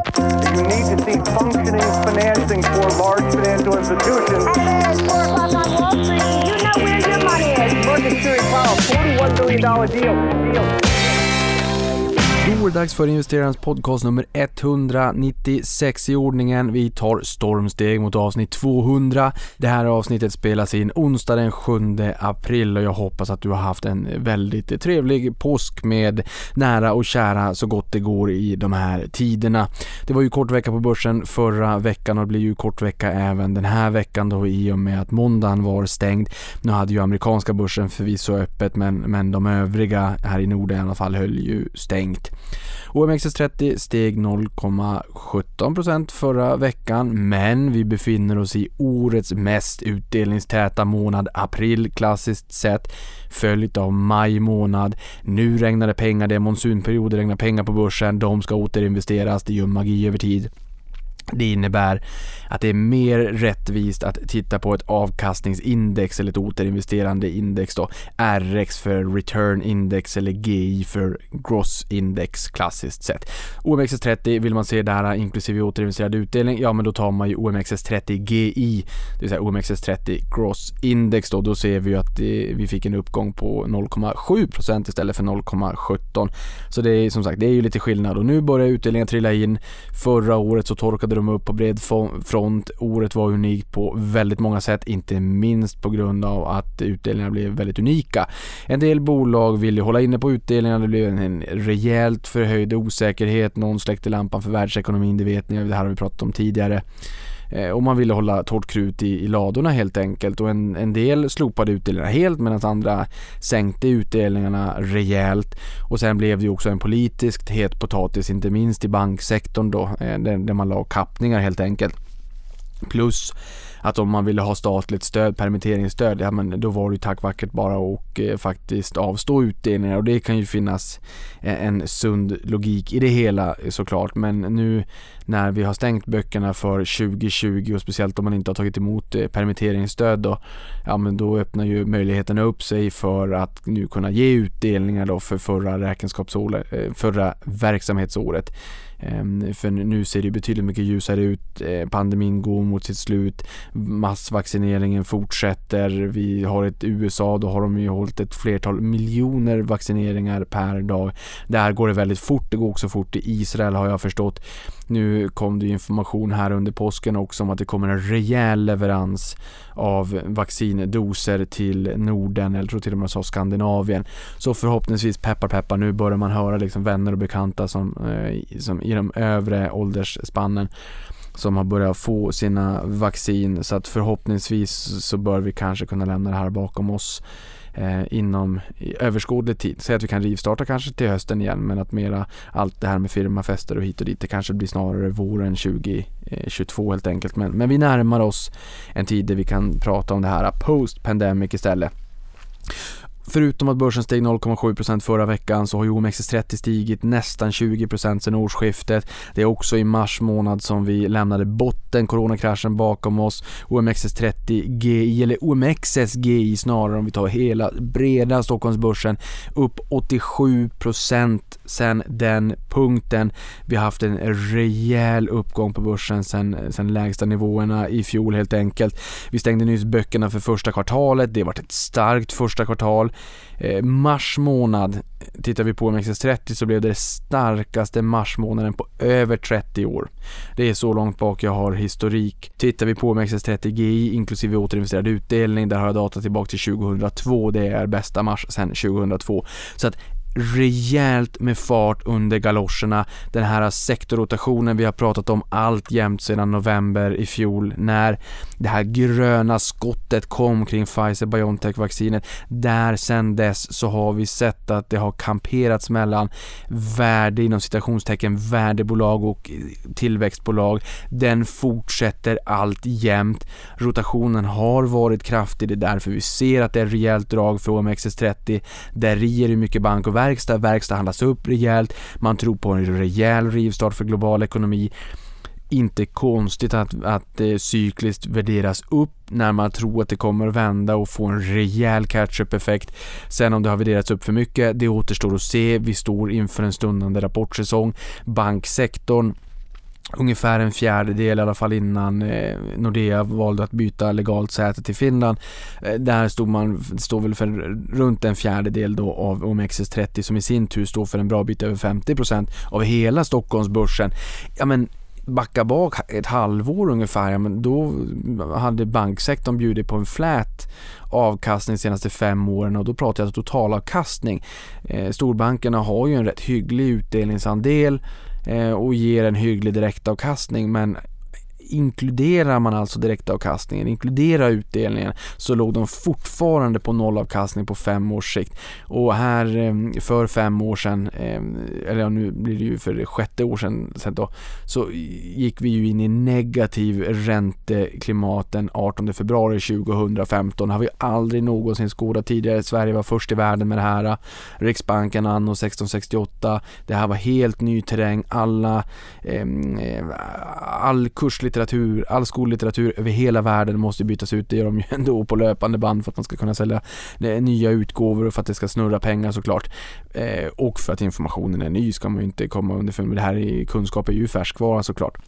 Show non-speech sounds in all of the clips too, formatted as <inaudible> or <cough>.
You need to see functioning financing for large financial institutions. And it's 4 o'clock on Wall Street. You know where your money is. Steering Powell, $41 billion deal. deal. Då är det dags för investerarens podcast nummer 196 i ordningen. Vi tar stormsteg mot avsnitt 200. Det här avsnittet spelas in onsdag den 7 april och jag hoppas att du har haft en väldigt trevlig påsk med nära och kära så gott det går i de här tiderna. Det var ju kort vecka på börsen förra veckan och det blir ju kort vecka även den här veckan då i och med att måndagen var stängd. Nu hade ju amerikanska börsen förvisso öppet men, men de övriga här i Norden i alla fall höll ju stängt. OMXS30 steg 0,17% förra veckan men vi befinner oss i årets mest utdelningstäta månad april klassiskt sett följt av maj månad. Nu regnar det pengar, det är monsunperiod, det regnar pengar på börsen, de ska återinvesteras, det gör magi över tid. Det innebär att det är mer rättvist att titta på ett avkastningsindex eller ett återinvesterande index då. RX för return index eller GI för gross index klassiskt sett. OMXS30 vill man se där inklusive återinvesterad utdelning, ja men då tar man ju OMXS30 GI, det vill säga OMXS30 gross index då. Då ser vi ju att det, vi fick en uppgång på 0,7% istället för 0,17. Så det är som sagt, det är ju lite skillnad och nu börjar utdelningen trilla in. Förra året så torkade de upp på bred front. Året var unikt på väldigt många sätt, inte minst på grund av att utdelningarna blev väldigt unika. En del bolag ville hålla inne på utdelningarna, det blev en rejält förhöjd osäkerhet, någon släckte lampan för världsekonomin, det vet ni, det här har vi pratat om tidigare. Eh, och man ville hålla torrt krut i, i ladorna helt enkelt och en, en del slopade utdelningarna helt medan andra sänkte utdelningarna rejält och sen blev det ju också en politiskt het potatis inte minst i banksektorn då eh, där, där man la kappningar helt enkelt. Plus att om man ville ha statligt stöd, permitteringsstöd, ja men då var det ju tack vackert bara och eh, faktiskt avstå utdelningar och det kan ju finnas eh, en sund logik i det hela eh, såklart men nu när vi har stängt böckerna för 2020 och speciellt om man inte har tagit emot eh, permitteringsstöd då, ja men då öppnar ju möjligheterna upp sig för att nu kunna ge utdelningar då för förra räkenskapsåret, eh, förra verksamhetsåret. Ehm, för nu ser det betydligt mycket ljusare ut. Eh, pandemin går mot sitt slut. Massvaccineringen fortsätter. Vi har ett USA, då har de ju hållit ett flertal miljoner vaccineringar per dag. Där går det väldigt fort. Det går också fort i Israel har jag förstått. Nu kom det information här under påsken också om att det kommer en rejäl leverans av vaccindoser till Norden, eller tror till och med sa Skandinavien. Så förhoppningsvis, peppar peppar, nu börjar man höra liksom vänner och bekanta som, eh, som i de övre åldersspannen som har börjat få sina vaccin så att förhoppningsvis så bör vi kanske kunna lämna det här bakom oss eh, inom överskådlig tid. Säg att vi kan rivstarta kanske till hösten igen men att mera allt det här med firmafester och hit och dit det kanske blir snarare våren 2022 helt enkelt. Men, men vi närmar oss en tid där vi kan prata om det här post pandemic istället. Förutom att börsen steg 0,7% förra veckan så har ju OMXS30 stigit nästan 20% sedan årsskiftet. Det är också i mars månad som vi lämnade botten, coronakraschen bakom oss. OMXS30 GI, eller OMXSGI snarare om vi tar hela breda Stockholmsbörsen, upp 87% sedan den punkten. Vi har haft en rejäl uppgång på börsen sedan, sedan lägsta nivåerna i fjol helt enkelt. Vi stängde nyss böckerna för första kvartalet, det har varit ett starkt första kvartal. Eh, mars månad, tittar vi på OMXS30 så blev det, den starkaste marsmånaden på över 30 år. Det är så långt bak jag har historik. Tittar vi på OMXS30 GI inklusive återinvesterad utdelning, där har jag data tillbaka till 2002. Det är bästa mars sedan 2002. Så att rejält med fart under galoscherna. Den här sektorrotationen vi har pratat om allt jämt sedan november i fjol när det här gröna skottet kom kring Pfizer-Biontech-vaccinet. Där sen dess så har vi sett att det har kamperats mellan värde inom citationstecken värdebolag och eh, tillväxtbolag. Den fortsätter allt jämt. Rotationen har varit kraftig, det är därför vi ser att det är rejält drag för OMXS30. Där rier hur mycket bank och verkstad. Verkstad handlas upp rejält. Man tror på en rejäl rivstart för global ekonomi. Inte konstigt att, att det cykliskt värderas upp när man tror att det kommer att vända och få en rejäl catch-up effekt. Sen om det har värderats upp för mycket, det återstår att se. Vi står inför en stundande rapportsäsong. Banksektorn ungefär en fjärdedel i alla fall innan eh, Nordea valde att byta legalt säte till Finland. Eh, där stod man, står väl för runt en fjärdedel då av OMXS30 som i sin tur står för en bra bit över 50% av hela Stockholmsbörsen. Ja men backa bak ett halvår ungefär, ja, men då hade banksektorn bjudit på en flät avkastning de senaste fem åren och då pratar jag alltså totalavkastning. Eh, storbankerna har ju en rätt hygglig utdelningsandel Eh, Eh, och ger en hygglig direktavkastning men inkluderar man alltså direktavkastningen, inkluderar utdelningen, så låg de fortfarande på nollavkastning på fem års sikt. Och här eh, för fem år sedan, eh, eller nu blir det ju för sjätte år sedan, då, så gick vi ju in i negativ ränteklimat den 18 februari 2015. Det har vi aldrig någonsin skådat tidigare. Sverige var först i världen med det här. Riksbanken anno 1668. Det här var helt ny terräng. Alla, eh, eh all kurslitteratur litteratur, all skollitteratur över hela världen måste bytas ut. Det gör de ju <laughs> ändå på löpande band för att man ska kunna sälja eh, nya utgåvor och för att det ska snurra pengar såklart. Eh, och för att informationen är ny ska man ju inte komma underfund med. Det här är, kunskap är ju färskvara såklart.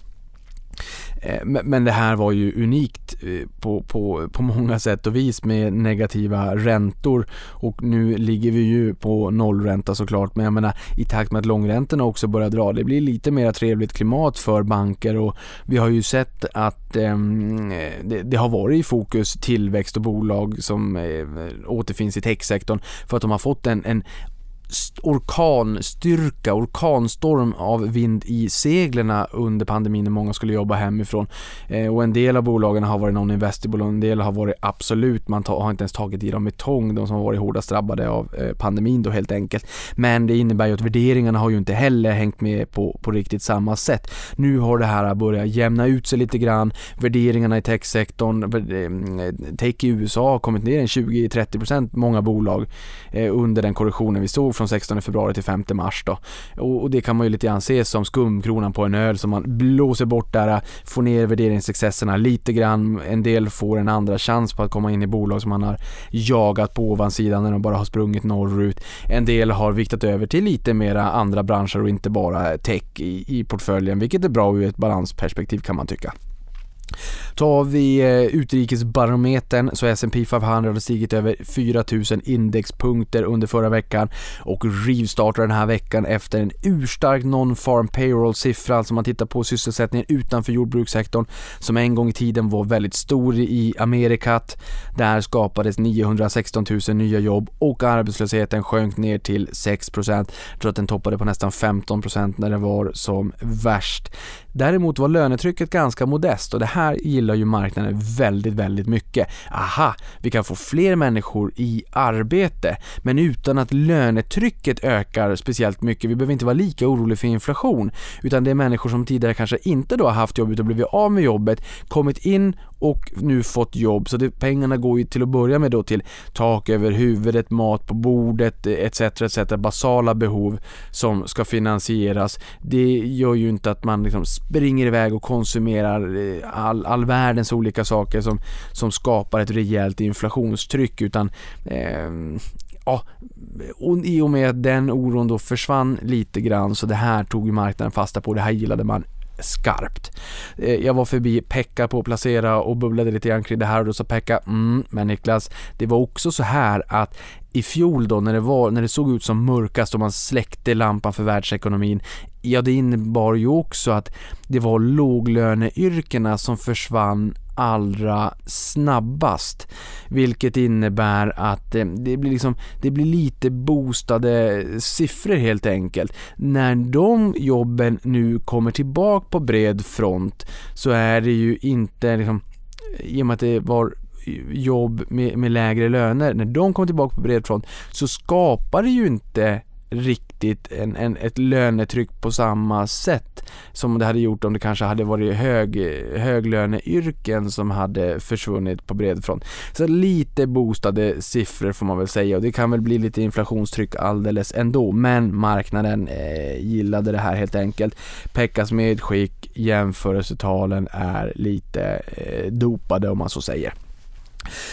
Eh, men det här var ju unikt eh, på, på, på många sätt och vis med negativa räntor. Och nu ligger vi ju på nollränta såklart men jag menar i takt med att långräntorna också börjar dra det blir lite mer trevligt klimat för banker. Och vi har ju sett att ehm, eh, det, det, har varit i fokus tillväxt och bolag som eh, återfinns i techsektorn för att de har fått en, en orkanstyrka, orkanstorm av vind i seglerna under pandemin när många skulle jobba hemifrån. Eh, och en del av bolagen har varit non-investable och en del har varit absolut, man har inte ens tagit i dem med tång, de som har varit hårdast drabbade av eh, pandemin då helt enkelt. Men det innebär ju att värderingarna har ju inte heller hängt med på, på riktigt samma sätt. Nu har det här börjat jämna ut sig lite grann, värderingarna i techsektorn, eh, tech i USA har kommit ner en 20-30% många bolag eh, under den korrektionen vi såg från 16 februari till 5 mars då. Och, och det kan man ju lite grann se som skumkronan på en öl som man blåser bort där, får ner värderingsexcesserna lite grann. En del får en andra chans på att komma in i bolag som man har jagat på ovansidan när de bara har sprungit norrut. En del har viktat över till lite mera andra branscher och inte bara tech i, i portföljen, vilket är bra ur ett balansperspektiv kan man tycka. Tar vi eh, utrikesbarometern så S&P 500 stigit över 4000 indexpunkter under förra veckan och rivstartar den här veckan efter en urstark non-farm payroll-siffra, alltså man tittar på sysselsättningen utanför jordbrukssektorn som en gång i tiden var väldigt stor i Amerikat. Där skapades 916 000 nya jobb och arbetslösheten sjönk ner till 6%. Jag tror att den toppade på nästan 15% när det var som värst. Däremot var lönetrycket ganska modest och det här gillar ju marknaden väldigt, väldigt mycket. Aha, vi kan få fler människor i arbete, men utan att lönetrycket ökar speciellt mycket. Vi behöver inte vara lika oroliga för inflation, utan det är människor som tidigare kanske inte då har haft jobbet och blivit av med jobbet, kommit in och nu fått jobb. Så det, pengarna går ju till att börja med då till tak över huvudet, mat på bordet etc. etc. basala behov som ska finansieras. Det gör ju inte att man liksom springer iväg och konsumerar eh, all, all världens olika saker som, som skapar ett rejält inflationstryck utan eh, ja, och i och med att den oron då försvann lite grann så det här tog ju marknaden fasta på, det här gillade man skarpt. Eh, jag var förbi Pekka på att placera och bubblade lite grann kring det här och då sa Pekka, mm, men Niklas, det var också så här att i fjol då när det, var, när det såg ut som mörkast och man släckte lampan för världsekonomin, ja det innebar ju också att det var låglöneyrkena som försvann allra snabbast. Vilket innebär att eh, det blir, liksom, det blir lite boostade siffror helt enkelt. När de jobben nu kommer tillbaka på bred front så är det ju inte liksom, i och med att det var jobb med, med lägre löner, när de kommer tillbaka på bred front så skapar det ju inte riktigt en, en, ett lönetryck på samma sätt som det hade gjort om det kanske hade varit hög, höglöneyrken som hade försvunnit på bred front. Så lite boostade siffror får man väl säga och det kan väl bli lite inflationstryck alldeles ändå men marknaden eh, gillade det här helt enkelt. Pekkas medskick, jämförelsetalen är lite eh, dopade om man så säger.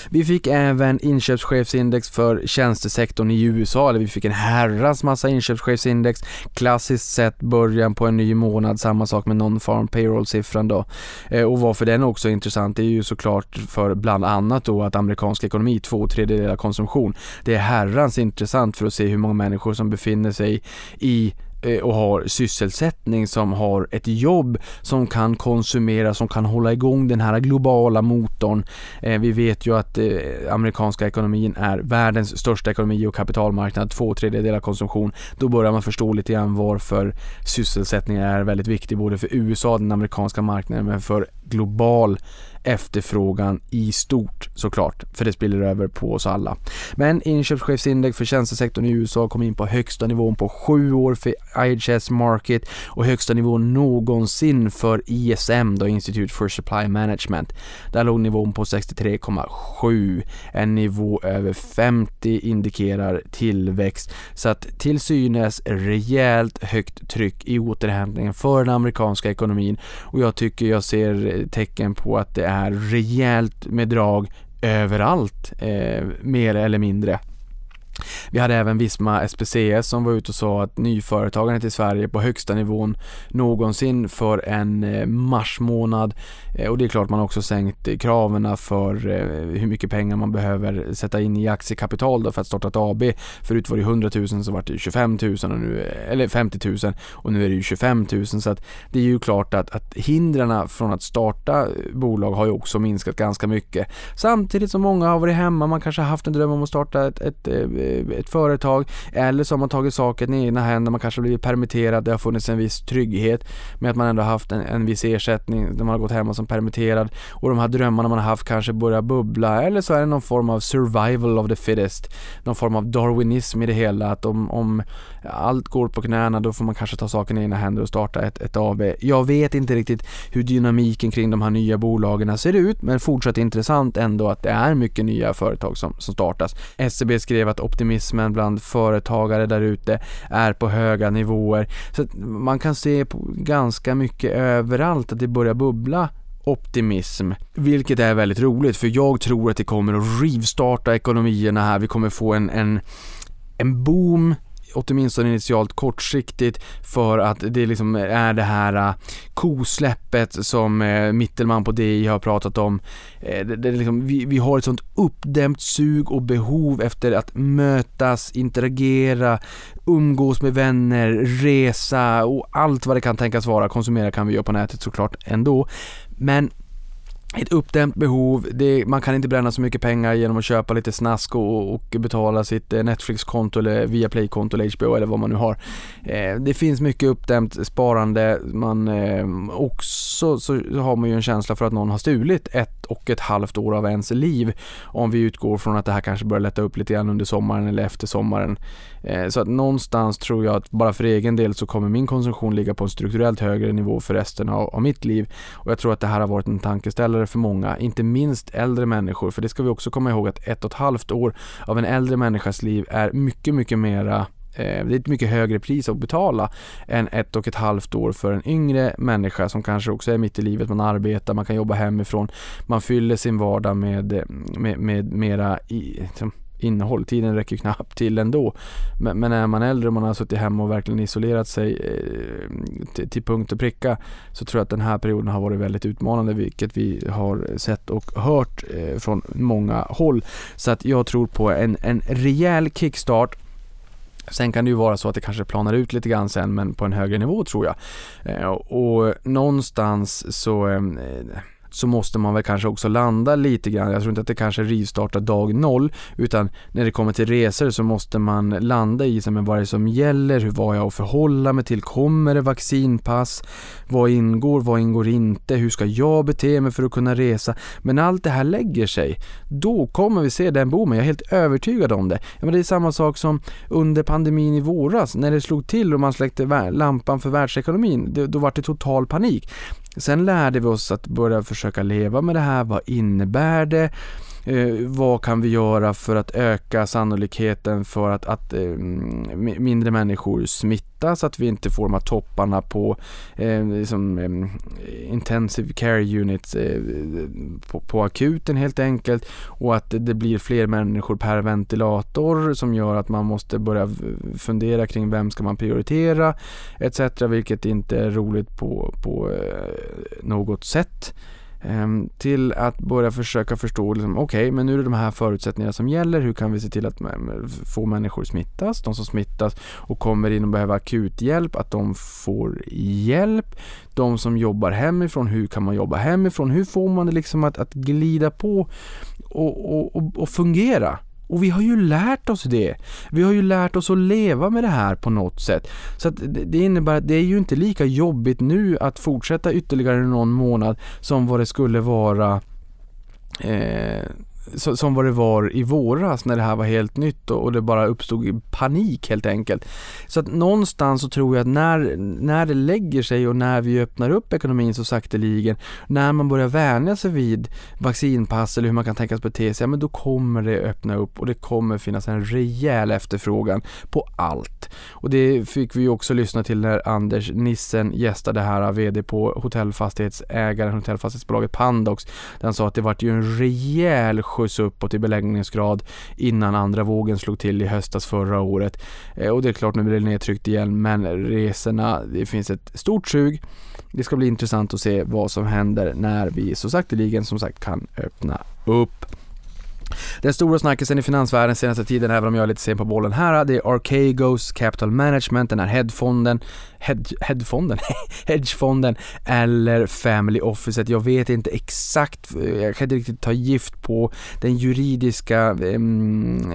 Vi fick även inköpschefsindex för tjänstesektorn i USA, eller vi fick en herrans massa inköpschefsindex. Klassiskt sett början på en ny månad, samma sak med non-farm payroll-siffran då. Eh, och varför den också är intressant det är ju såklart för bland annat då att amerikansk ekonomi, två tredjedelar konsumtion. Det är herrans intressant för att se hur många människor som befinner sig i Eh, och har sysselsättning, som har ett jobb som kan konsumera, som kan hålla igång den här globala motorn. Eh, vi vet ju att eh, amerikanska ekonomin är världens största ekonomi och kapitalmarknad, två tredjedelar konsumtion. Då börjar man förstå lite grann varför sysselsättning är väldigt viktig både för USA, den amerikanska marknaden, men för global efterfrågan i stort såklart, för det spiller över på oss alla. Men inköpschefsindex för tjänstesektorn i USA kom in på högsta nivån på sju år för IHS Market och högsta nivån någonsin för ISM, då Institute for Supply Management. Där låg nivån på 63,7. En nivå över 50 indikerar tillväxt. Så att till synes rejält högt tryck i återhämtningen för den amerikanska ekonomin och jag tycker jag ser tecken på att det är rejält med drag överallt, eh, mer eller mindre. Vi hade även Visma SPCS som var ute och sa att nyföretagandet i Sverige på högsta nivån någonsin för en eh, mars månad eh, och det är klart man också sänkt kraven för eh, hur mycket pengar man behöver sätta in i aktiekapital då för att starta ett AB. Förut var det 100 000 så var det 25 000 och nu, eller 50 000 och nu är det 25 000 så att det är ju klart att, att hindren från att starta bolag har ju också minskat ganska mycket. Samtidigt som många har varit hemma, man kanske har haft en dröm om att starta ett, ett Eh, ett företag eller så har man tagit saken i egna händer, man kanske har blivit permitterad, det har funnits en viss trygghet med att man ändå haft en, en viss ersättning när man har gått hemma som permitterad och de här drömmarna man har haft kanske börjar bubbla eller så är det någon form av survival of the fittest, någon form av darwinism i det hela att om, om allt går på knäna då får man kanske ta saken i egna händer och starta ett, ett AB. Jag vet inte riktigt hur dynamiken kring de här nya bolagen ser ut men fortsatt intressant ändå att det är mycket nya företag som, som startas. SCB skrev att optimismen bland företagare där ute är på höga nivåer. Så man kan se på ganska mycket överallt att det börjar bubbla optimism, vilket är väldigt roligt för jag tror att det kommer att rivstarta ekonomierna här. Vi kommer få en, en, en boom åtminstone initialt kortsiktigt för att det liksom är det här äh, kosläppet som äh, Mittelman på DI har pratat om. Äh, det, det liksom, vi, vi har ett sånt uppdämt sug och behov efter att mötas, interagera, umgås med vänner, resa och allt vad det kan tänkas vara. Konsumera kan vi göra på nätet såklart ändå. Men ett uppdämt behov, det, man kan inte bränna så mycket pengar genom att köpa lite snask och, och betala sitt eh, Netflix-konto eller Viaplay-konto eller HBO eller vad man nu har. Eh, det finns mycket uppdämt sparande, man eh, också så har man ju en känsla för att någon har stulit ett och ett halvt år av ens liv om vi utgår från att det här kanske börjar lätta upp lite grann under sommaren eller efter sommaren. Eh, så att någonstans tror jag att bara för egen del så kommer min konsumtion ligga på en strukturellt högre nivå för resten av, av mitt liv och jag tror att det här har varit en tankeställare för många, inte minst äldre människor. För det ska vi också komma ihåg att ett och ett halvt år av en äldre människas liv är mycket, mycket mera eh, det är ett mycket högre pris att betala än ett och ett halvt år för en yngre människa som kanske också är mitt i livet, man arbetar, man kan jobba hemifrån, man fyller sin vardag med, eh, med, med mera i, liksom, innehåll. Tiden räcker knappt till ändå. Men, men är man äldre och man har suttit hemma och verkligen isolerat sig eh, till, till, punkt och pricka så tror jag att den här perioden har varit väldigt utmanande vilket vi har sett och hört eh, från många håll. Så att jag tror på en, en rejäl kickstart Sen kan det ju vara så att det kanske planar ut lite grann sen men på en högre nivå tror jag. Eh, och någonstans så eh, så måste man väl kanske också landa lite grann. Jag tror inte att det kanske rivstartar dag noll utan när det kommer till resor så måste man landa i sig, men vad är det som gäller? Hur var jag att förhålla mig till? Kommer det vaccinpass? Vad ingår? Vad ingår inte? Hur ska jag bete mig för att kunna resa? Men allt det här lägger sig. Då kommer vi se den boomen, jag är helt övertygad om det. Ja, men det är samma sak som under pandemin i våras när det slog till och man släckte lampan för världsekonomin. då var det total panik. Sen lärde vi oss att börja försöka leva med det här. Vad innebär det? Eh, vad kan vi göra för att öka sannolikheten för att, att eh, mindre människor smittas, att vi inte får de här topparna på eh, liksom, eh, intensive care units eh, på, på, akuten helt enkelt och att det blir fler människor per ventilator som gör att man måste börja fundera kring vem ska man prioritera etc. vilket inte är roligt på, på eh, något sätt. Ehm, till att börja försöka förstå, liksom, okej, okay, men nu är det de här förutsättningarna som gäller. Hur kan vi se till att eh, få människor smittas? De som smittas och kommer in och behöver akut hjälp, att de får hjälp. De som jobbar hemifrån, hur kan man jobba hemifrån? Hur får man det liksom att, att glida på och, och, och, och fungera? Och vi har ju lärt oss det. Vi har ju lärt oss att leva med det här på något sätt. Så att det innebär att det är ju inte lika jobbigt nu att fortsätta ytterligare någon månad som vad det skulle vara eh, som vad det var i våras när det här var helt nytt och det bara uppstod panik helt enkelt. Så att någonstans så tror jag att när, när det lägger sig och när vi öppnar upp ekonomin så sakteligen, när man börjar vänja sig vid vaccinpass eller hur man kan tänkas bete sig, ja, men då kommer det öppna upp och det kommer finnas en rejäl efterfrågan på allt. Och det fick vi också lyssna till när Anders Nissen gästade här, VD på hotellfastighetsägaren, hotellfastighetsbolaget Pandox. Där han sa att det vart ju en rejäl skjuts uppåt i beläggningsgrad innan andra vågen slog till i höstas förra året. Eh, och det är klart nu blir det nedtryckt igen men resorna, det finns ett stort sug. Det ska bli intressant att se vad som händer när vi så sakteligen som sagt kan öppna upp. Den stora snackisen i finansvärlden senaste tiden, även om jag är lite sen på bollen här, det är Archegos Capital Management, den här headfonden hedge, hedgefonden, <laughs> hedgefonden eller Family Officet. Jag vet inte exakt, eh, jag kan inte riktigt ta gift på den juridiska, um,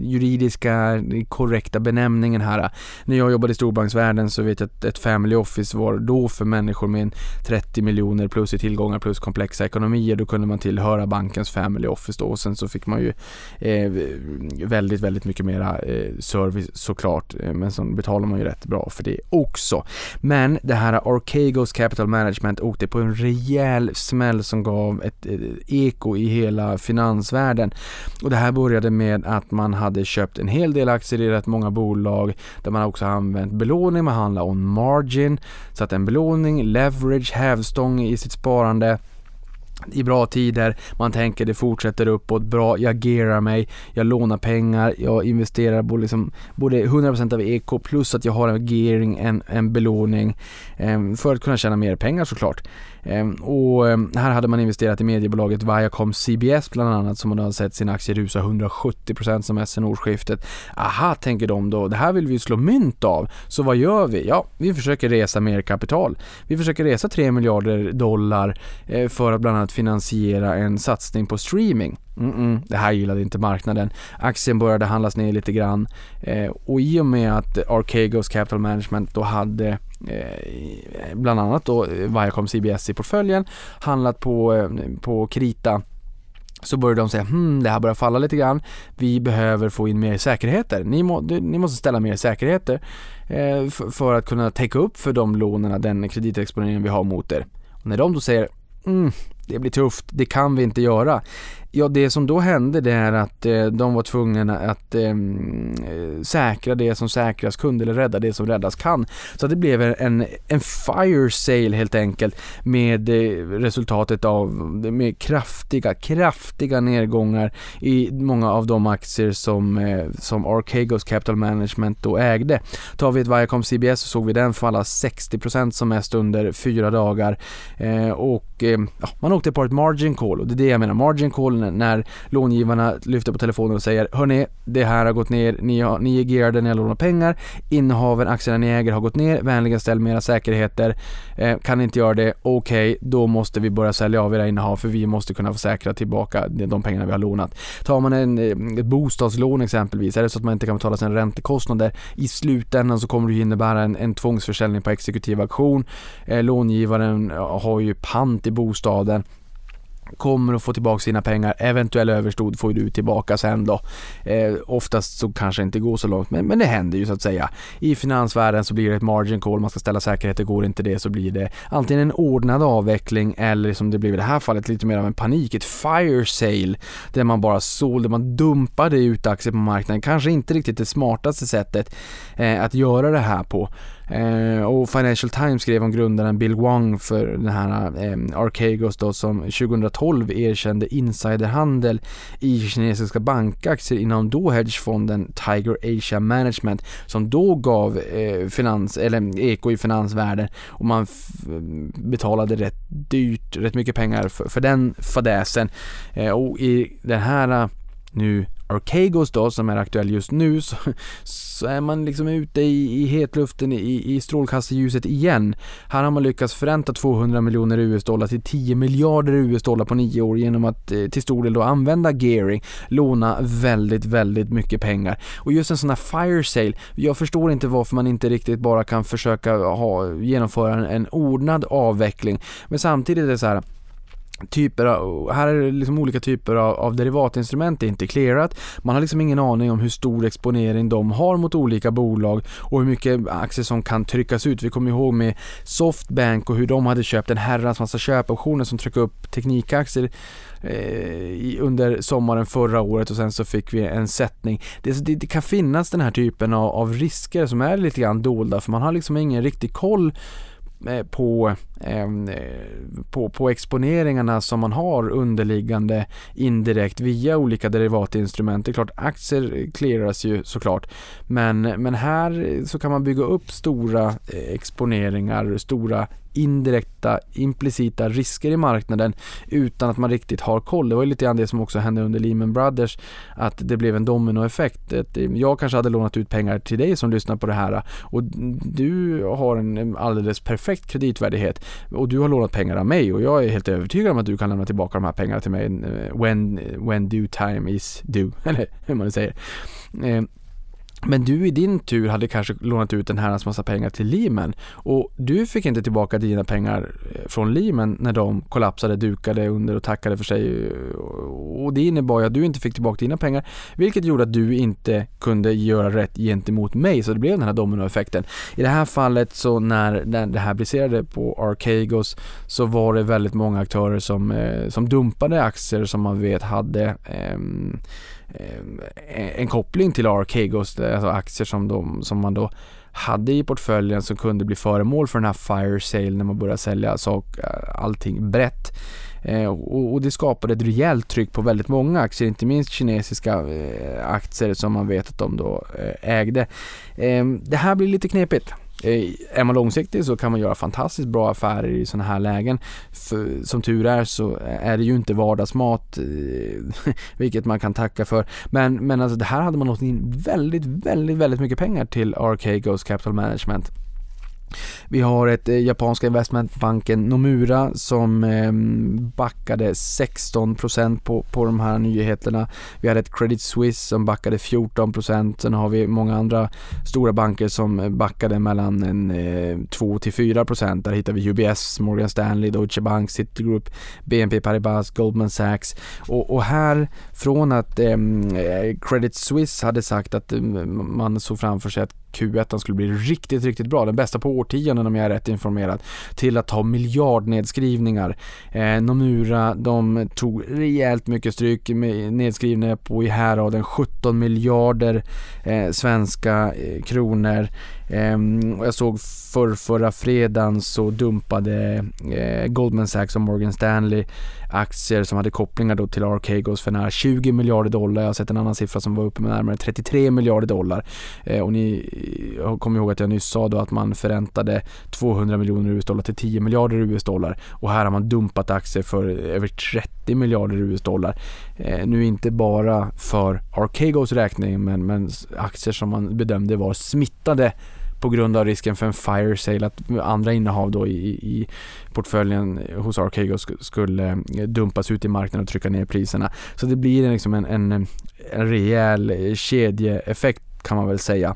juridiska korrekta benämningen här. När jag jobbade i storbanksvärlden så vet jag att ett Family Office var då för människor med 30 miljoner plus i tillgångar plus komplexa ekonomier, då kunde man tillhöra bankens Family Office då. Och sen så fick man ju eh, väldigt, väldigt mycket mera eh, service såklart, eh, men så betalar man ju rätt bra för det också. Men det här Archegos Capital Management åkte på en rejäl smäll som gav ett, eko i hela finansvärlden. Och det här började med att man hade köpt en hel del aktier i rätt många bolag där man också använt belåning, man handlar on margin, så att en belåning, leverage, hävstång i sitt sparande i bra tider, man tänker det fortsätter uppåt, bra, jag gerar mig, jag lånar pengar, jag investerar både, liksom, både 100% av EK plus att jag har en gearing, en, en belåning eh, för att kunna tjäna mer pengar såklart. Ehm, och ehm, här hade man investerat i mediebolaget Viacom CBS bland annat som man har sett sina aktier rusa 170% som sen årsskiftet. Aha, tänker de då, det här vill vi slå mynt av. Så vad gör vi? Ja, vi försöker resa mer kapital. Vi försöker resa 3 miljarder dollar eh, för att bland annat finansiera en satsning på streaming. Mm -mm, det här gillade inte marknaden. Aktien började handlas ner lite grann eh, och i och med att Archegos Capital Management då hade Eh, bland annat då eh, Viacom CBS i portföljen handlat på, eh, på krita så började de säga hmm, det här börjar falla lite grann. Vi behöver få in mer säkerheter. Ni, må, ni måste ställa mer säkerheter eh, för, för, att kunna täcka upp för de lånen, den kreditexponeringen vi har mot er. Och när de då säger mm, det blir tufft, det kan vi inte göra. Ja, det som då hände det är att eh, de var tvungna att eh, säkra det som säkras kunde eller rädda det som räddas kan. Så det blev en, en fire sale helt enkelt med eh, resultatet av med kraftiga, kraftiga nedgångar i många av de aktier som, eh, som Archegos Capital Management då ägde. Tar vi ett Viacom CBS så såg vi den falla 60% som mest under fyra dagar eh, och eh, ja, man åkte på ett margin call och det är det jag menar, margin call när långivarna lyfter på telefonen och säger Hörni, det här har gått ner, ni, har, ni är gearade, när jag lånar pengar, innehaven, aktierna ni äger har gått ner, vänligen ställ mera säkerheter, eh, kan ni inte göra det, okej, okay, då måste vi börja sälja av era innehav för vi måste kunna få säkra tillbaka de pengarna vi har lånat. Tar man en, eh, ett bostadslån exempelvis, är det så att man inte kan betala sina räntekostnader, i slutändan så kommer det innebära en, en tvångsförsäljning på exekutiv auktion, eh, långivaren eh, har ju pant i bostaden kommer att få tillbaka sina pengar, eventuell överstod får du tillbaka sen då. Eh, oftast så kanske det inte går så långt, men, men det händer ju så att säga. I finansvärlden så blir det ett margin call, man ska ställa säkerheter, går inte det så blir det antingen en ordnad avveckling eller som det blir i det här fallet lite mer av en panik, ett fire sale där man bara sålde, man dumpade ut aktier på marknaden. Kanske inte riktigt det smartaste sättet eh, att göra det här på. Eh, och Financial Times skrev om grundaren Bill Wang för den här eh, Archegos då som 2012 erkände insiderhandel i kinesiska bankaktier inom då hedgefonden Tiger Asia Management som då gav eh, finans, eller eko i finansvärlden och man betalade rätt dyrt, rätt mycket pengar för, för den fadäsen. Eh, och i den här eh, nu Archegos då som är aktuell just nu så, så är man liksom ute i, i hetluften i, i strålkastarljuset igen. Här har man lyckats förränta 200 miljoner US-dollar till 10 miljarder US-dollar på nio år genom att eh, till stor del då använda gearing, låna väldigt, väldigt mycket pengar. Och just en sån här fire sale, jag förstår inte varför man inte riktigt bara kan försöka ha, genomföra en, en ordnad avveckling. Men samtidigt är det så här typer av, här är det liksom olika typer av, av derivatinstrument, det är inte clearat. Man har liksom ingen aning om hur stor exponering de har mot olika bolag och hur mycket aktier som kan tryckas ut. Vi kommer ihåg med Softbank och hur de hade köpt en herrans massa köpoptioner som tryckte upp teknikaktier eh, under sommaren förra året och sen så fick vi en sättning. Det, det, det kan finnas den här typen av, av risker som är lite grann dolda för man har liksom ingen riktig koll Eh, på, eh, på, på exponeringarna som man har underliggande indirekt via olika derivatinstrument. Det är klart, aktier clearas ju såklart, men, men här så kan man bygga upp stora eh, exponeringar, stora indirekta, implicita risker i marknaden utan att man riktigt har koll. Det var ju lite grann det som också hände under Lehman Brothers, att det blev en dominoeffekt. Jag kanske hade lånat ut pengar till dig som lyssnar på det här och du har en alldeles perfekt kreditvärdighet och du har lånat pengar av mig och jag är helt övertygad om att du kan lämna tillbaka de här pengarna till mig eh, when, when due time is due, <laughs> eller hur man säger. Eh, men du i din tur hade kanske lånat ut en herrans massa pengar till Lehman och du fick inte tillbaka dina pengar eh, från Lehman när de kollapsade, dukade under och tackade för sig. Och det innebar ju att du inte fick tillbaka dina pengar, vilket gjorde att du inte kunde göra rätt gentemot mig, så det blev den här dominoeffekten. I det här fallet så när det här briserade på Archegos så var det väldigt många aktörer som, eh, som dumpade aktier som man vet hade eh, Eh, en koppling till Archegos, eh, alltså aktier som, de, som man då hade i portföljen som kunde bli föremål för den här fire sale när man började sälja sak, eh, allting brett. Eh, och, och, det skapade ett rejält tryck på väldigt många aktier, inte minst kinesiska eh, aktier som man vet att de då eh, ägde. Eh, det här blir lite knepigt. Eh, är man långsiktig så kan man göra fantastiskt bra affärer i sådana här lägen. För, som tur är så är det ju inte vardagsmat, eh, <laughs> vilket man kan tacka för. Men, men alltså det här hade man låtit in väldigt, väldigt, väldigt mycket pengar till RK Ghost Capital Management. Vi har ett eh, japanska investmentbanken Nomura som eh, backade 16% på, på de här nyheterna. Vi hade ett Credit Suisse som backade 14%. Sen har vi många andra stora banker som backade mellan en, eh, 2 4%. Där hittar vi UBS, Morgan Stanley, Deutsche Bank, Citigroup, BNP Paribas, Goldman Sachs. Och, och här från att ehm, eh, Credit Suisse hade sagt att eh, man såg framför sig att Q1 skulle bli riktigt, riktigt bra. Den bästa på årtionden om jag är rätt informerad. Till att ta miljardnedskrivningar. Eh, Nomura, de tog rejält mycket stryk nedskrivningar på i häraden 17 miljarder eh, svenska eh, kronor. Ehm, jag såg för förra fredagen så dumpade eh, Goldman Sachs och Morgan Stanley aktier som hade kopplingar då till Archegos för nära 20 miljarder dollar. Jag har sett en annan siffra som var uppe med närmare 33 miljarder dollar. Eh, och ni eh, kommer ihåg att jag nyss sa då att man förräntade 200 miljoner US-dollar till 10 miljarder US-dollar och här har man dumpat aktier för över 30 miljarder US-dollar. Eh, nu inte bara för Archegos räkning men, men aktier som man bedömde var smittade på grund av risken för en fire sale, att andra innehav då i, i portföljen hos Archegos skulle eh, dumpas ut i marknaden och trycka ner priserna. Så det blir liksom en, en, en rejäl eh, kedjeeffekt kan man väl säga.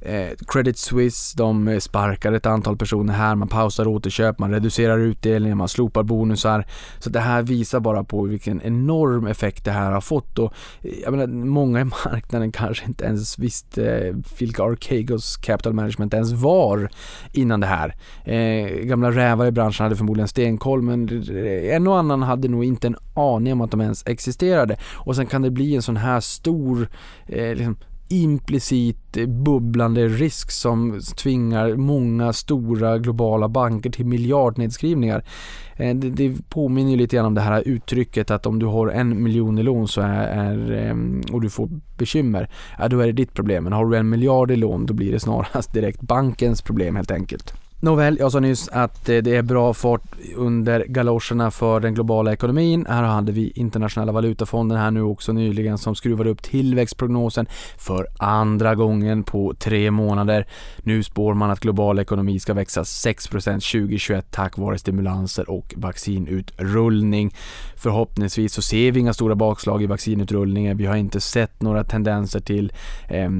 Eh, Credit Suisse, de eh, sparkar ett antal personer här, man pausar återköp, man reducerar utdelningen, man slopar bonusar. Så det här visar bara på vilken enorm effekt det här har fått och eh, jag menar, många i <laughs> marknaden kanske inte ens visste eh, vilka Archegos Capital Management ens var innan det här. Eh, gamla rävar i branschen hade förmodligen stenkoll men en och annan hade nog inte en aning om att de ens existerade. Och sen kan det bli en sån här stor eh, liksom, implicit bubblande risk som tvingar många stora globala banker till miljardnedskrivningar. Eh, det, påminner ju lite grann om det här uttrycket att om du har en miljon i lån så är, är, ehm, och du får bekymmer, ja, då är det ditt problem. Men har du en miljard i lån då blir det snarast direkt bankens problem helt enkelt. Nåväl, jag sa nyss att eh, det är bra fart under galoscherna för den globala ekonomin. Här hade vi internationella valutafonden här nu också nyligen som skruvade upp tillväxtprognosen för andra gången på tre månader. Nu spår man att global ekonomi ska växa 6% 2021 tack vare stimulanser och vaccinutrullning. Förhoppningsvis så ser vi inga stora bakslag i vaccinutrullningen. Vi har inte sett några tendenser till, eh,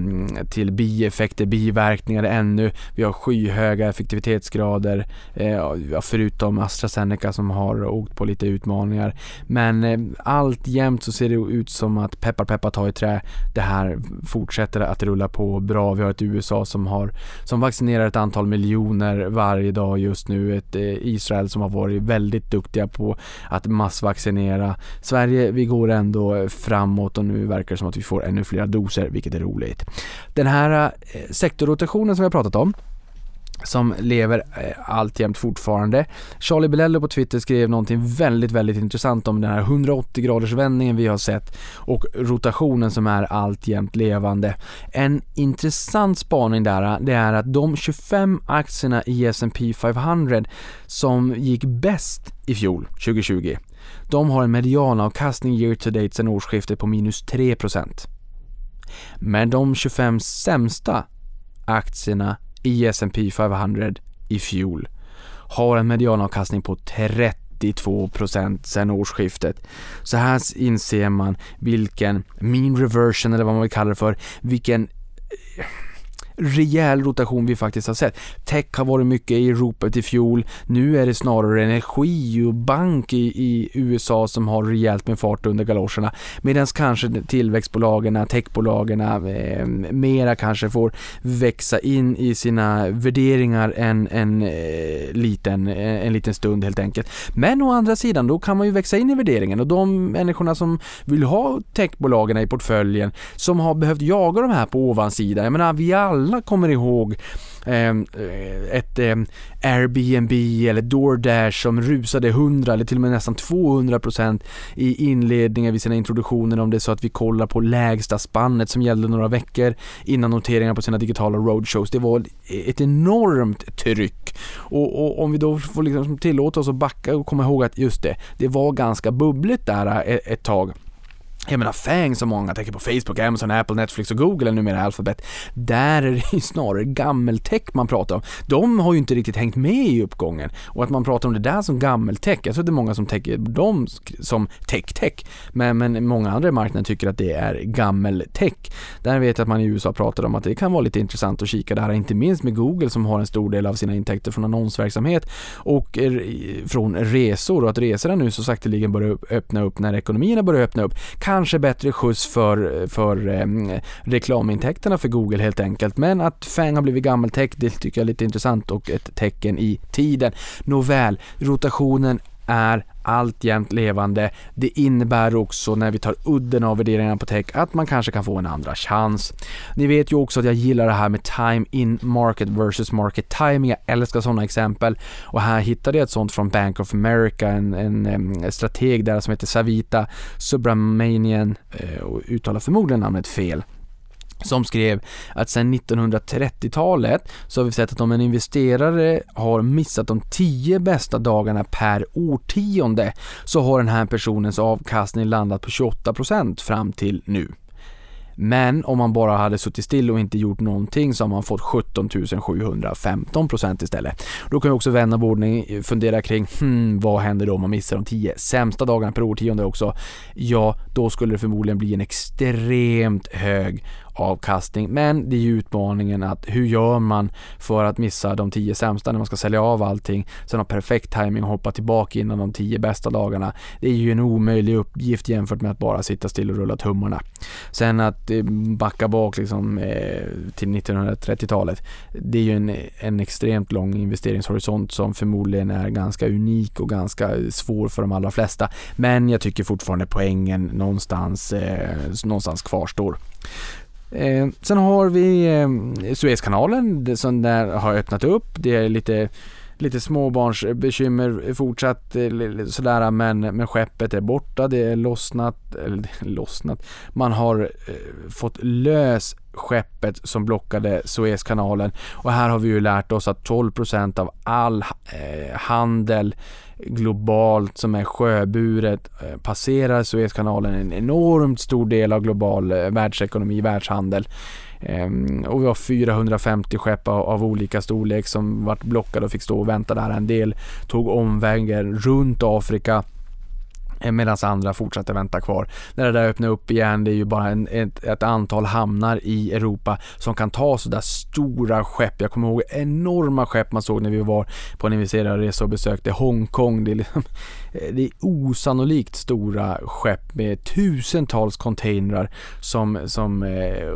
till bieffekter, biverkningar ännu. Vi har skyhöga effektivitet eh, förutom AstraZeneca som har åkt på lite utmaningar. Men eh, allt jämt så ser det ut som att peppar peppar ta i trä. Det här fortsätter att rulla på bra. Vi har ett USA som har som vaccinerar ett antal miljoner varje dag just nu. Ett eh, Israel som har varit väldigt duktiga på att massvaccinera. Sverige, vi går ändå framåt och nu verkar det som att vi får ännu fler doser, vilket är roligt. Den här eh, sektorrotationen som vi har pratat om som lever eh, alltjämt fortfarande. Charlie Belello på Twitter skrev någonting väldigt, väldigt intressant om den här 180 graders vändningen vi har sett och rotationen som är alltjämt levande. En intressant spaning där, det är att de 25 aktierna i S&P 500 som gick bäst i fjol, 2020, de har en medianavkastning year to date sedan årsskiftet på minus 3%. Men de 25 sämsta aktierna i S&P 500 i fjol har en medianavkastning på 32% sedan årsskiftet. Så här inser man vilken mean reversion eller vad man vill kalla det för, vilken eh, rejäl rotation vi faktiskt har sett. Tech har varit mycket i ropet i fjol. Nu är det snarare energi och bank i, i USA som har rejält med fart under galoscherna. Medan kanske tillväxtbolagen, techbolagen eh, mera kanske får växa in i sina värderingar en, en, eh, liten, eh, en liten stund helt enkelt. Men å andra sidan, då kan man ju växa in i värderingen och de människorna som vill ha techbolagen i portföljen som har behövt jaga de här på ovansidan. Jag menar, vi alla alla kommer ihåg ehm, eh, ett eh, Airbnb eller DoorDash som rusade 100 eller till och med nästan 200% i inledningen vid sina introduktioner om det är så att vi kollar på lägsta spannet som gällde några veckor innan noteringar på sina digitala roadshows. Det var ett enormt tryck och, och om vi då får liksom tillåta oss att backa och komma ihåg att just det, det var ganska bubbligt där ett, ett tag jag menar FANG som många tänker på Facebook, Amazon, Apple, Netflix och Google, eller numera Alphabet. Där är det ju snarare gammeltech man pratar om. De har ju inte riktigt hängt med i uppgången och att man pratar om det där som gammeltech, jag tror att det är många som tänker dem som tech-tech, men, men många andra i marknaden tycker att det är gammeltech. Där vet jag att man i USA pratar om att det kan vara lite intressant att kika där, inte minst med Google som har en stor del av sina intäkter från annonsverksamhet och från resor och att resorna nu så sakteligen börjar öppna upp när ekonomierna börjar öppna upp. Kan kanske bättre skjuts för, för eh, reklamintäkterna för Google helt enkelt. Men att FANG har blivit gammeltech, det tycker jag är lite intressant och ett tecken i tiden. Nåväl, rotationen är alltjämt levande. Det innebär också när vi tar udden av värderingarna på tech att man kanske kan få en andra chans. Ni vet ju också att jag gillar det här med time in market versus market timing. Jag älskar sådana exempel och här hittade jag ett sånt från Bank of America, en, en, en strateg där som heter Savita Subramanian eh, och uttalar förmodligen namnet fel som skrev att sedan 1930-talet så har vi sett att om en investerare har missat de 10 bästa dagarna per årtionde så har den här personens avkastning landat på 28% fram till nu. Men om man bara hade suttit still och inte gjort någonting så har man fått 17 715% istället. Då kan vi också vända av ordning, fundera kring hmm, vad händer då om man missar de 10 sämsta dagarna per årtionde också? Ja, då skulle det förmodligen bli en extremt hög avkastning. Men det är ju utmaningen att hur gör man för att missa de tio sämsta när man ska sälja av allting. Sen ha perfekt timing och hoppa tillbaka innan de tio bästa dagarna. Det är ju en omöjlig uppgift jämfört med att bara sitta still och rulla tummarna. Sen att eh, backa bak liksom, eh, till 1930-talet. Det är ju en, en extremt lång investeringshorisont som förmodligen är ganska unik och ganska svår för de allra flesta. Men jag tycker fortfarande poängen någonstans, eh, någonstans kvarstår. Eh, sen har vi eh, Suezkanalen som där har öppnat upp. Det är lite lite småbarnsbekymmer fortsatt eh, sådär men, men skeppet är borta, det är lossnat, eller lossnat, man har eh, fått lös skeppet som blockade Suezkanalen och här har vi ju lärt oss att 12% av all eh, handel globalt som är sjöburet eh, passerar Suezkanalen en enormt stor del av global eh, världsekonomi, världshandel. Ehm, och vi har 450 skepp av, olika storlek som vart blockade och fick stå och vänta där. En del tog omvägen runt Afrika Eh, medan andra fortsatte vänta kvar. När det där öppnar upp igen, det är ju bara en, ett, ett, antal hamnar i Europa som kan ta sådär stora skepp. Jag kommer ihåg enorma skepp man såg när vi var på en investerarresa och besökte Hongkong. Det är, liksom, Eh, det är osannolikt stora skepp med tusentals containrar som, som eh, eh,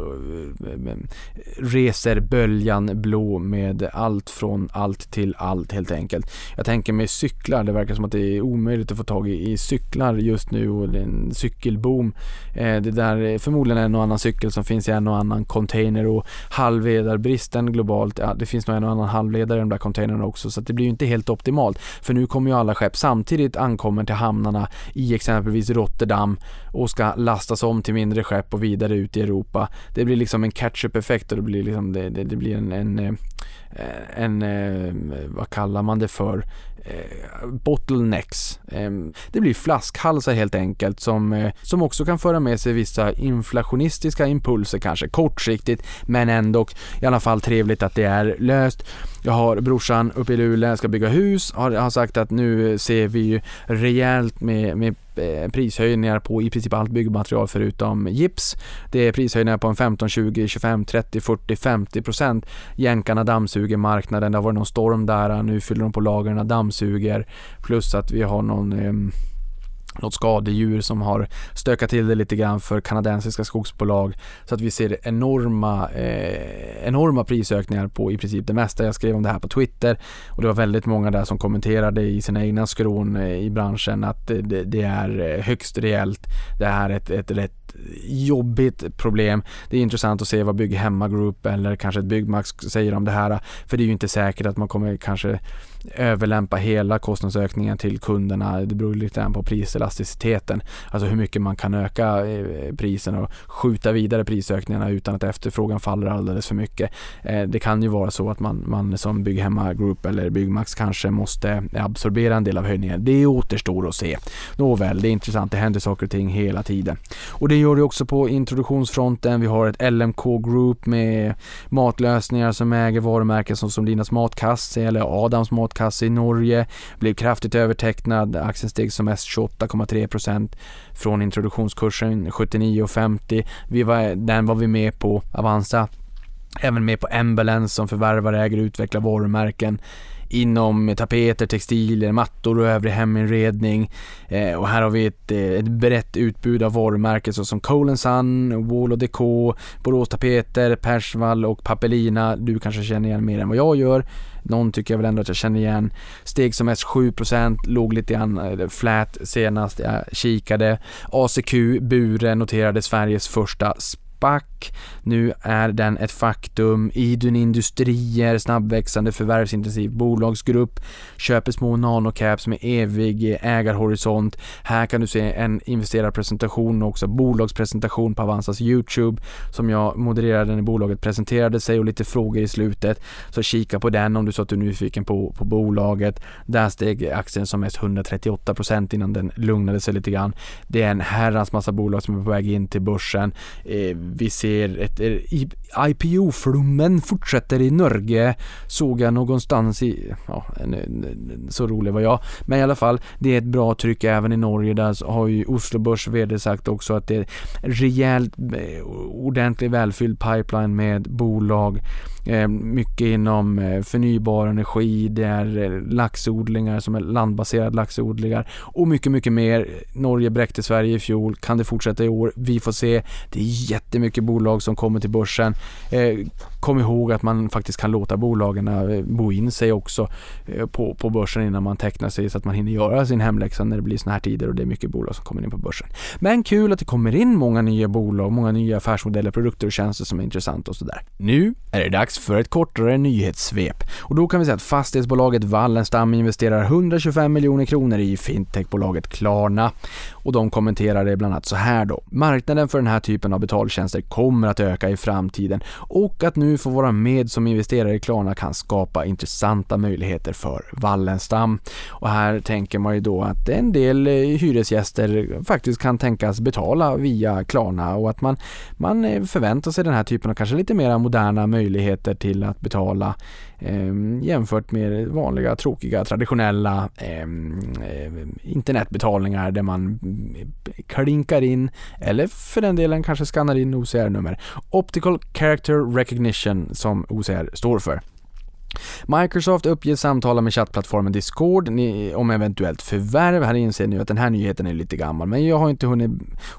reser böljan blå med allt från allt till allt helt enkelt. Jag tänker mig cyklar, det verkar som att det är omöjligt att få tag i, i cyklar just nu och det är en cykelboom. Eh, det där är förmodligen en och annan cykel som finns i en och annan container och halvledarbristen globalt, ja, det finns nog en och annan halvledare i de där containrarna också så det blir ju inte helt optimalt. För nu kommer ju alla skepp samtidigt ankommer till hamnarna i exempelvis Rotterdam och ska lastas om till mindre skepp och vidare ut i Europa. Det blir liksom en catch-up effekt och det blir liksom det, det, det blir en, en eh, en, en, vad kallar man det för, eh, bottlenecks. Ehm, det blir flaskhalsar helt enkelt som, som också kan föra med sig vissa inflationistiska impulser kanske kortsiktigt men ändå i alla fall trevligt att det är löst. Jag har brorsan uppe i Luleå, ska bygga hus, har, har sagt att nu ser vi ju rejält med, med eh, prishöjningar på i princip allt byggmaterial förutom gips. Det är prishöjningar på en 15, 20, 25, 30, 40, 50 procent. Jänkarna dammsuger marknaden, det har varit någon storm där, nu fyller de på lagren, dammsuger. Plus att vi har någon eh, något skadedjur som har stökat till det lite grann för kanadensiska skogsbolag så att vi ser enorma, eh, enorma prisökningar på i princip det mesta. Jag skrev om det här på Twitter och det var väldigt många där som kommenterade i sina egna skron eh, i branschen att det, det, är eh, högst rejält. Det här är ett, ett rätt jobbigt problem. Det är intressant att se vad Bygghemma Group eller kanske ett Byggmax säger om det här. Eh, för det är ju inte säkert att man kommer kanske överlämpa hela kostnadsökningen till kunderna. Det beror lite grann på priselasticiteten. Alltså hur mycket man kan öka eh, priserna och skjuta vidare prisökningarna utan att efterfrågan faller alldeles för mycket. Eh, det kan ju vara så att man, man som Bygghemma Group eller Byggmax kanske måste absorbera en del av höjningen. Det återstår att se. Nåväl, det är intressant. Det händer saker och ting hela tiden. Och det gör det också på introduktionsfronten. Vi har ett LMK Group med matlösningar som äger varumärken som, som Linas Matkasse eller Adams Matkasse matkasse i Norge, blev kraftigt övertecknad, aktien steg som mest 28,3% från introduktionskursen 79,50. Vi var, den var vi med på, Avanza, även med på Embellence som förvärvar, äger och utvecklar varumärken inom tapeter, textilier, mattor och övrig heminredning. Eh, och här har vi ett, eh, ett brett utbud av varumärken såsom Cole Sun, Wall Deco, Borås Tapeter, Persvall och Papelina. Du kanske känner igen mer än vad jag gör. Någon tycker jag väl ändå att jag känner igen. Steg som mest 7%, låg lite grann eh, flat senast jag kikade. ACQ Bure noterade Sveriges första back. Nu är den ett faktum. Idun Industrier, snabbväxande förvärvsintensiv bolagsgrupp, köper små nanocaps med evig ägarhorisont. Här kan du se en investerarpresentation och också bolagspresentation på Avanzas Youtube som jag modererade när bolaget presenterade sig och lite frågor i slutet. Så kika på den om du så att du är nyfiken på, på bolaget. Där steg aktien som mest 138% innan den lugnade sig lite grann. Det är en herrans massa bolag som är på väg in till börsen. Eh, vi ser ett IPO-flummen fortsätter i Norge, såg jag någonstans i, ja, så rolig var jag, men i alla fall, det är ett bra tryck även i Norge, där har ju Oslo Börs VD sagt också att det är rejält, eh, ordentligt välfylld pipeline med bolag. Eh, mycket inom eh, förnybar energi, det är eh, laxodlingar som är landbaserade laxodlingar och mycket, mycket mer. Norge bräckte Sverige i fjol, kan det fortsätta i år? Vi får se. Det är jättemycket bolag som kommer till börsen. Kom ihåg att man faktiskt kan låta bolagen bo in sig också på, på börsen innan man tecknar sig så att man hinner göra sin hemläxa när det blir såna här tider och det är mycket bolag som kommer in på börsen. Men kul att det kommer in många nya bolag, många nya affärsmodeller, produkter och tjänster som är intressanta och sådär. Nu är det dags för ett kortare nyhetssvep. Och då kan vi säga att fastighetsbolaget Wallenstam investerar 125 miljoner kronor i fintechbolaget Klarna. Och de kommenterar det bland annat så här då. Marknaden för den här typen av betaltjänster kommer att öka i framtiden och att nu få vara med som investerare i Klarna kan skapa intressanta möjligheter för Wallenstam. Och här tänker man ju då att en del eh, hyresgäster faktiskt kan tänkas betala via Klarna och att man, man eh, förväntar sig den här typen av kanske lite mer moderna möjligheter till att betala eh, jämfört med vanliga tråkiga traditionella eh, internetbetalningar där man mm, klinkar in eller för den delen kanske skannar in OCR-nummer. Optical Character Recognition som OCR står för. Microsoft uppger samtala med chattplattformen Discord om eventuellt förvärv. Här inser ni att den här nyheten är lite gammal, men jag har inte hunnit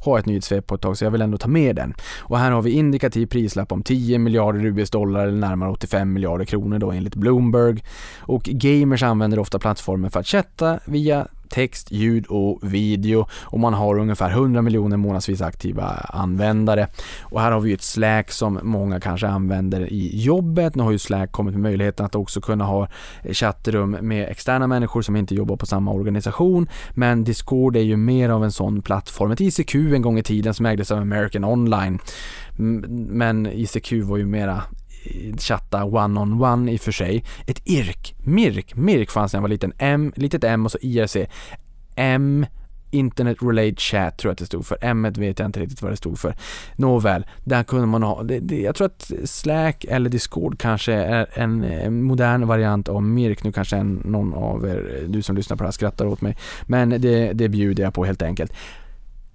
ha ett nyhetssvep på ett tag så jag vill ändå ta med den. Och här har vi indikativ prislapp om 10 miljarder US-dollar eller närmare 85 miljarder kronor då enligt Bloomberg. Och gamers använder ofta plattformen för att chatta via text, ljud och video och man har ungefär 100 miljoner månadsvis aktiva användare. Och här har vi ju ett Slack som många kanske använder i jobbet. Nu har ju Slack kommit med möjligheten att också kunna ha eh, chattrum med externa människor som inte jobbar på samma organisation. Men Discord är ju mer av en sån plattform, ett ICQ en gång i tiden som ägdes av American Online. Men ICQ var ju mera chatta one-on-one -on -one i och för sig. Ett IRK, MIRK, MIRK fanns när jag var liten, M, litet M och så IRC. M Internet Relate Chat tror jag att det stod för. M vet jag inte riktigt vad det stod för. Nåväl, där kunde man ha, det, det, jag tror att Slack eller Discord kanske är en, en modern variant av Mirk. Nu kanske en, någon av er, du som lyssnar på det här skrattar åt mig. Men det, det bjuder jag på helt enkelt.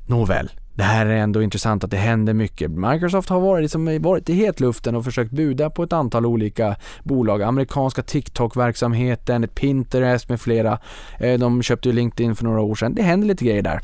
Nåväl, det här är ändå intressant att det händer mycket. Microsoft har varit, liksom, varit i hetluften och försökt buda på ett antal olika bolag. Amerikanska TikTok-verksamheten, Pinterest med flera. Eh, de köpte ju LinkedIn för några år sedan. Det händer lite grejer där.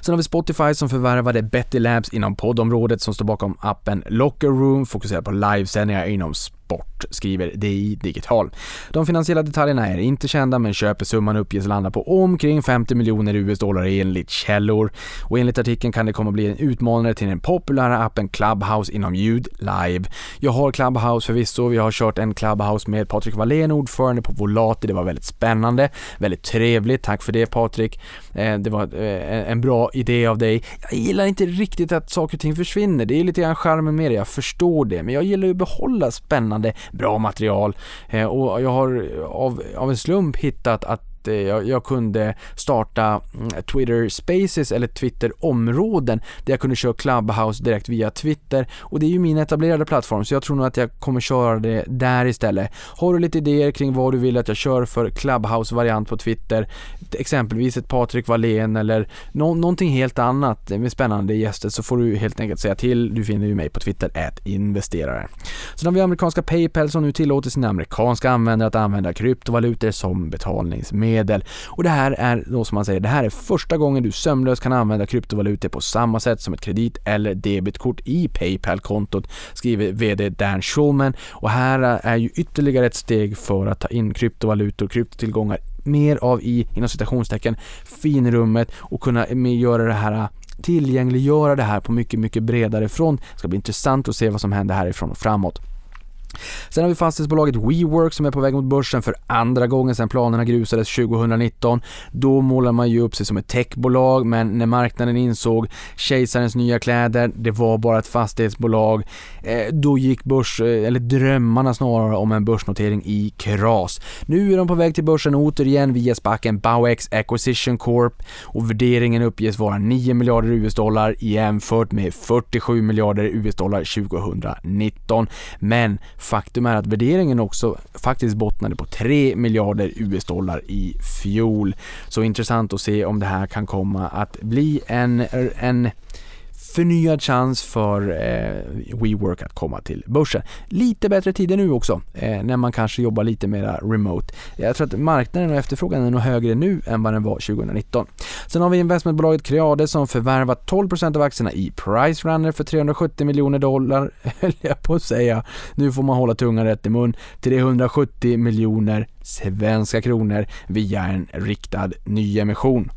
Sen har vi Spotify som förvärvade Betty Labs inom poddområdet som står bakom appen Locker Room, fokuserar på livesändningar inom sport, skriver DI Digital. De finansiella detaljerna är inte kända men köpesumman uppges landa på omkring 50 miljoner US-dollar enligt källor. Och enligt artikeln kan det komma att bli en utmanare till den populära appen Clubhouse inom ljud live. Jag har Clubhouse förvisso, vi har kört en Clubhouse med Patrik Wallén, ordförande på Volati. Det var väldigt spännande, väldigt trevligt. Tack för det Patrik. Eh, det var eh, en bra idé av dig. Jag gillar inte riktigt att saker och ting försvinner. Det är lite grann charmen med det, jag förstår det. Men jag gillar ju att behålla spännande, bra material. Eh, och jag har av, av en slump hittat att att eh, jag, jag, kunde starta mm, Twitter Spaces eller Twitter-områden där jag kunde köra Clubhouse direkt via Twitter och det är ju min etablerade plattform så jag tror nog att jag kommer köra det där istället. Har du lite idéer kring vad du vill att jag kör för Clubhouse-variant på Twitter, exempelvis ett Patrik Wallén eller no någonting helt annat med spännande gäster så får du helt enkelt säga till. Du finner ju mig på Twitter, ät investerare. Sen har vi amerikanska Paypal som nu tillåter sina amerikanska användare att använda kryptovalutor som betalningsmedel medel. Och det här är då som man säger, det här är första gången du sömlöst kan använda kryptovalutor på samma sätt som ett kredit eller debitkort i Paypal-kontot, skriver VD Dan Schulman. Och här är ju ytterligare ett steg för att ta in kryptovalutor, kryptotillgångar mer av i, inom citationstecken, finrummet och kunna göra det här tillgängliggöra det här på mycket, mycket bredare front. Det ska bli intressant att se vad som händer härifrån och framåt. Sen har vi fastighetsbolaget WeWork som är på väg mot börsen för andra gången sedan planerna grusades 2019. Då målade man ju upp sig som ett techbolag men när marknaden insåg kejsarens nya kläder, det var bara ett fastighetsbolag, eh, då gick börs, eh, eller drömmarna snarare om en börsnotering i kras. Nu är de på väg till börsen återigen via spacken Bowex Acquisition Corp och värderingen uppges vara 9 miljarder US-dollar jämfört med 47 miljarder US-dollar 2019. Men Faktum är att värderingen också faktiskt bottnade på 3 miljarder US-dollar i fjol. Så intressant att se om det här kan komma att bli en, en förnyad chans för eh, WeWork att komma till börsen. Lite bättre tider nu också, eh, när man kanske jobbar lite mer remote. Jag tror att marknaden och efterfrågan är nog högre nu än vad den var 2019. Sen har vi investmentbolaget Creade som förvärvat 12% av aktierna i Pricerunner för 370 miljoner dollar, <laughs> höll jag på att säga. Nu får man hålla tungan rätt i mun. 370 miljoner svenska kronor via en riktad nyemission.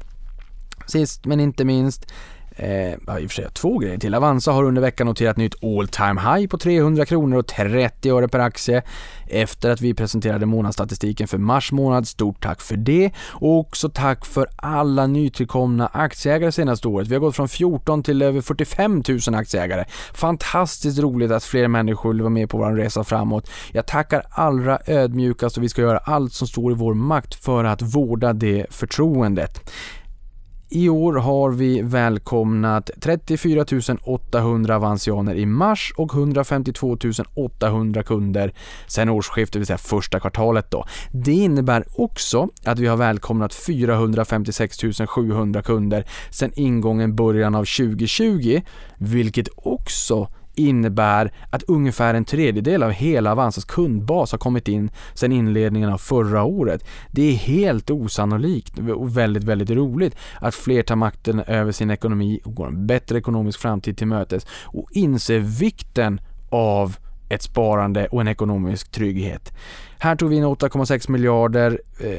Sist men inte minst Eh, i och för sig två grejer till. Avanza har under veckan noterat nytt all time high på 300 kronor och 30 öre per aktie efter att vi presenterade månadsstatistiken för mars månad. Stort tack för det och också tack för alla nytillkomna aktieägare senaste året. Vi har gått från 14 till över 45 000 aktieägare. Fantastiskt roligt att fler människor vill vara med på vår resa framåt. Jag tackar allra ödmjukast och vi ska göra allt som står i vår makt för att vårda det förtroendet. I år har vi välkomnat 34 800 avansianer i mars och 152 800 kunder sedan årsskiftet, det vill säga första kvartalet då. Det innebär också att vi har välkomnat 456 700 kunder sedan ingången början av 2020, vilket också innebär att ungefär en tredjedel av hela Avanzas kundbas har kommit in sedan inledningen av förra året. Det är helt osannolikt och väldigt, väldigt roligt att fler tar makten över sin ekonomi och går en bättre ekonomisk framtid till mötes och inser vikten av ett sparande och en ekonomisk trygghet. Här tog vi in 8,6 miljarder eh,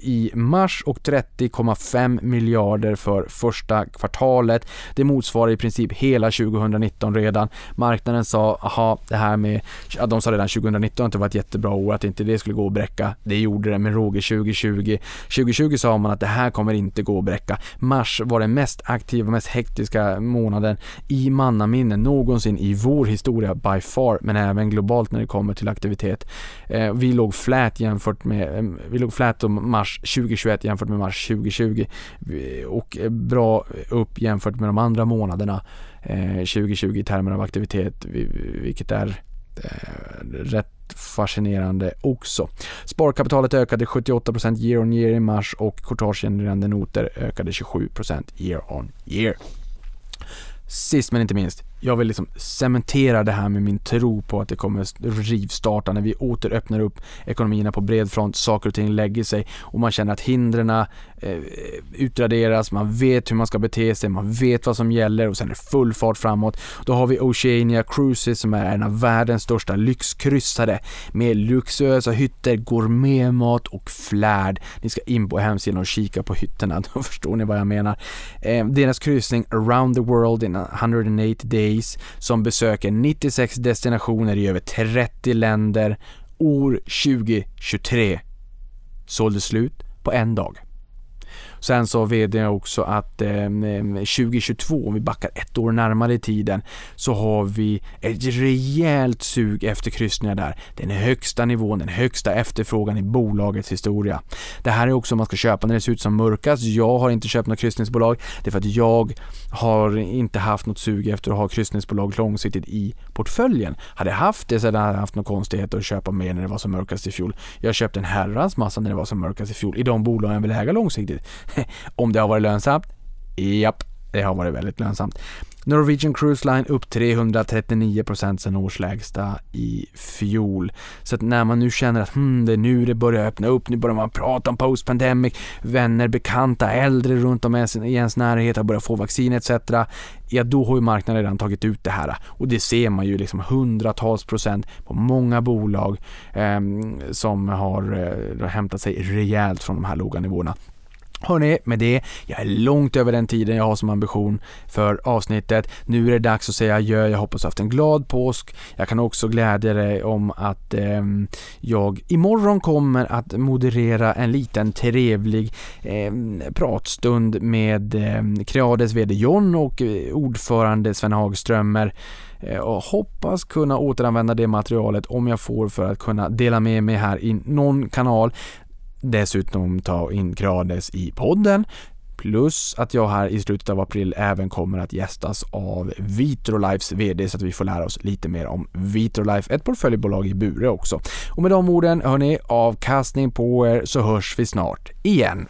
i mars och 30,5 miljarder för första kvartalet. Det motsvarar i princip hela 2019 redan. Marknaden sa, aha, det här med, ja, de sa redan 2019 att det var ett jättebra år, att inte det skulle gå att bräcka. Det gjorde det med råge 2020. 2020 sa man att det här kommer inte gå att bräcka. Mars var den mest aktiva, mest hektiska månaden i mannaminne någonsin i vår historia by far, men även globalt när det kommer till aktivitet. Eh, vi låg flat jämfört med, eh, vi låg flat om mars 2021 jämfört med mars 2020 och bra upp jämfört med de andra månaderna eh, 2020 i termer av aktivitet, vilket är eh, rätt fascinerande också. Sparkapitalet ökade 78% year on year i mars och courtagegenererande noter ökade 27% year on year. Sist men inte minst, jag vill liksom cementera det här med min tro på att det kommer rivstarta när vi åter öppnar upp ekonomierna på bred front, saker och ting lägger sig och man känner att hindren eh, utraderas, man vet hur man ska bete sig, man vet vad som gäller och sen är det full fart framåt. Då har vi Oceania Cruises som är en av världens största lyxkryssare med luxuösa hytter, gourmetmat och flärd. Ni ska in på hemsidan och kika på hytterna, <laughs> då förstår ni vad jag menar. Eh, deras kryssning Around the World in 108 Days Days som besöker 96 destinationer i över 30 länder år 2023 sålde slut på en dag. Sen sa vd också att ehm, eh, 2022, om vi backar ett år närmare i tiden, så har vi ett rejält sug efter kryssningar där. Den högsta nivån, den högsta efterfrågan i bolagets historia. Det här är också om man ska köpa när det ser ut som mörkast. Jag har inte köpt något kryssningsbolag. Det är för att jag har inte haft något sug efter att ha kryssningsbolag långsiktigt i portföljen. Hade jag haft det så hade jag haft någon konstigheter att köpa mer när det var som mörkast i fjol. Jag köpte en herrans massa när det var som mörkast i fjol i de bolag jag vill äga långsiktigt. <laughs> Om det har varit lönsamt? Japp, det har varit väldigt lönsamt. Norwegian Cruise Line upp 339% sen årslägsta i fjol. Så att när man nu känner att hmm, det är nu det börjar öppna upp, nu börjar man prata om post-pandemic, vänner, bekanta, äldre runt om i ens närhet har börjat få vaccin etc. Ja, då har ju marknaden redan tagit ut det här och det ser man ju liksom hundratals procent på många bolag eh, som har eh, hämtat sig rejält från de här låga nivåerna. Hörni, med det, jag är långt över den tiden jag har som ambition för avsnittet. Nu är det dags att säga adjö, jag hoppas du haft en glad påsk. Jag kan också glädja dig om att eh, jag imorgon kommer att moderera en liten trevlig eh, pratstund med eh, Creades VD John och eh, ordförande Sven Hagströmer eh, och hoppas kunna återanvända det materialet om jag får för att kunna dela med mig här i någon kanal dessutom ta in Krades i podden. Plus att jag här i slutet av april även kommer att gästas av Vitrolifes VD så att vi får lära oss lite mer om Vitrolife, ett portföljbolag i Bure också. Och med de orden, hörni, avkastning på er så hörs vi snart igen.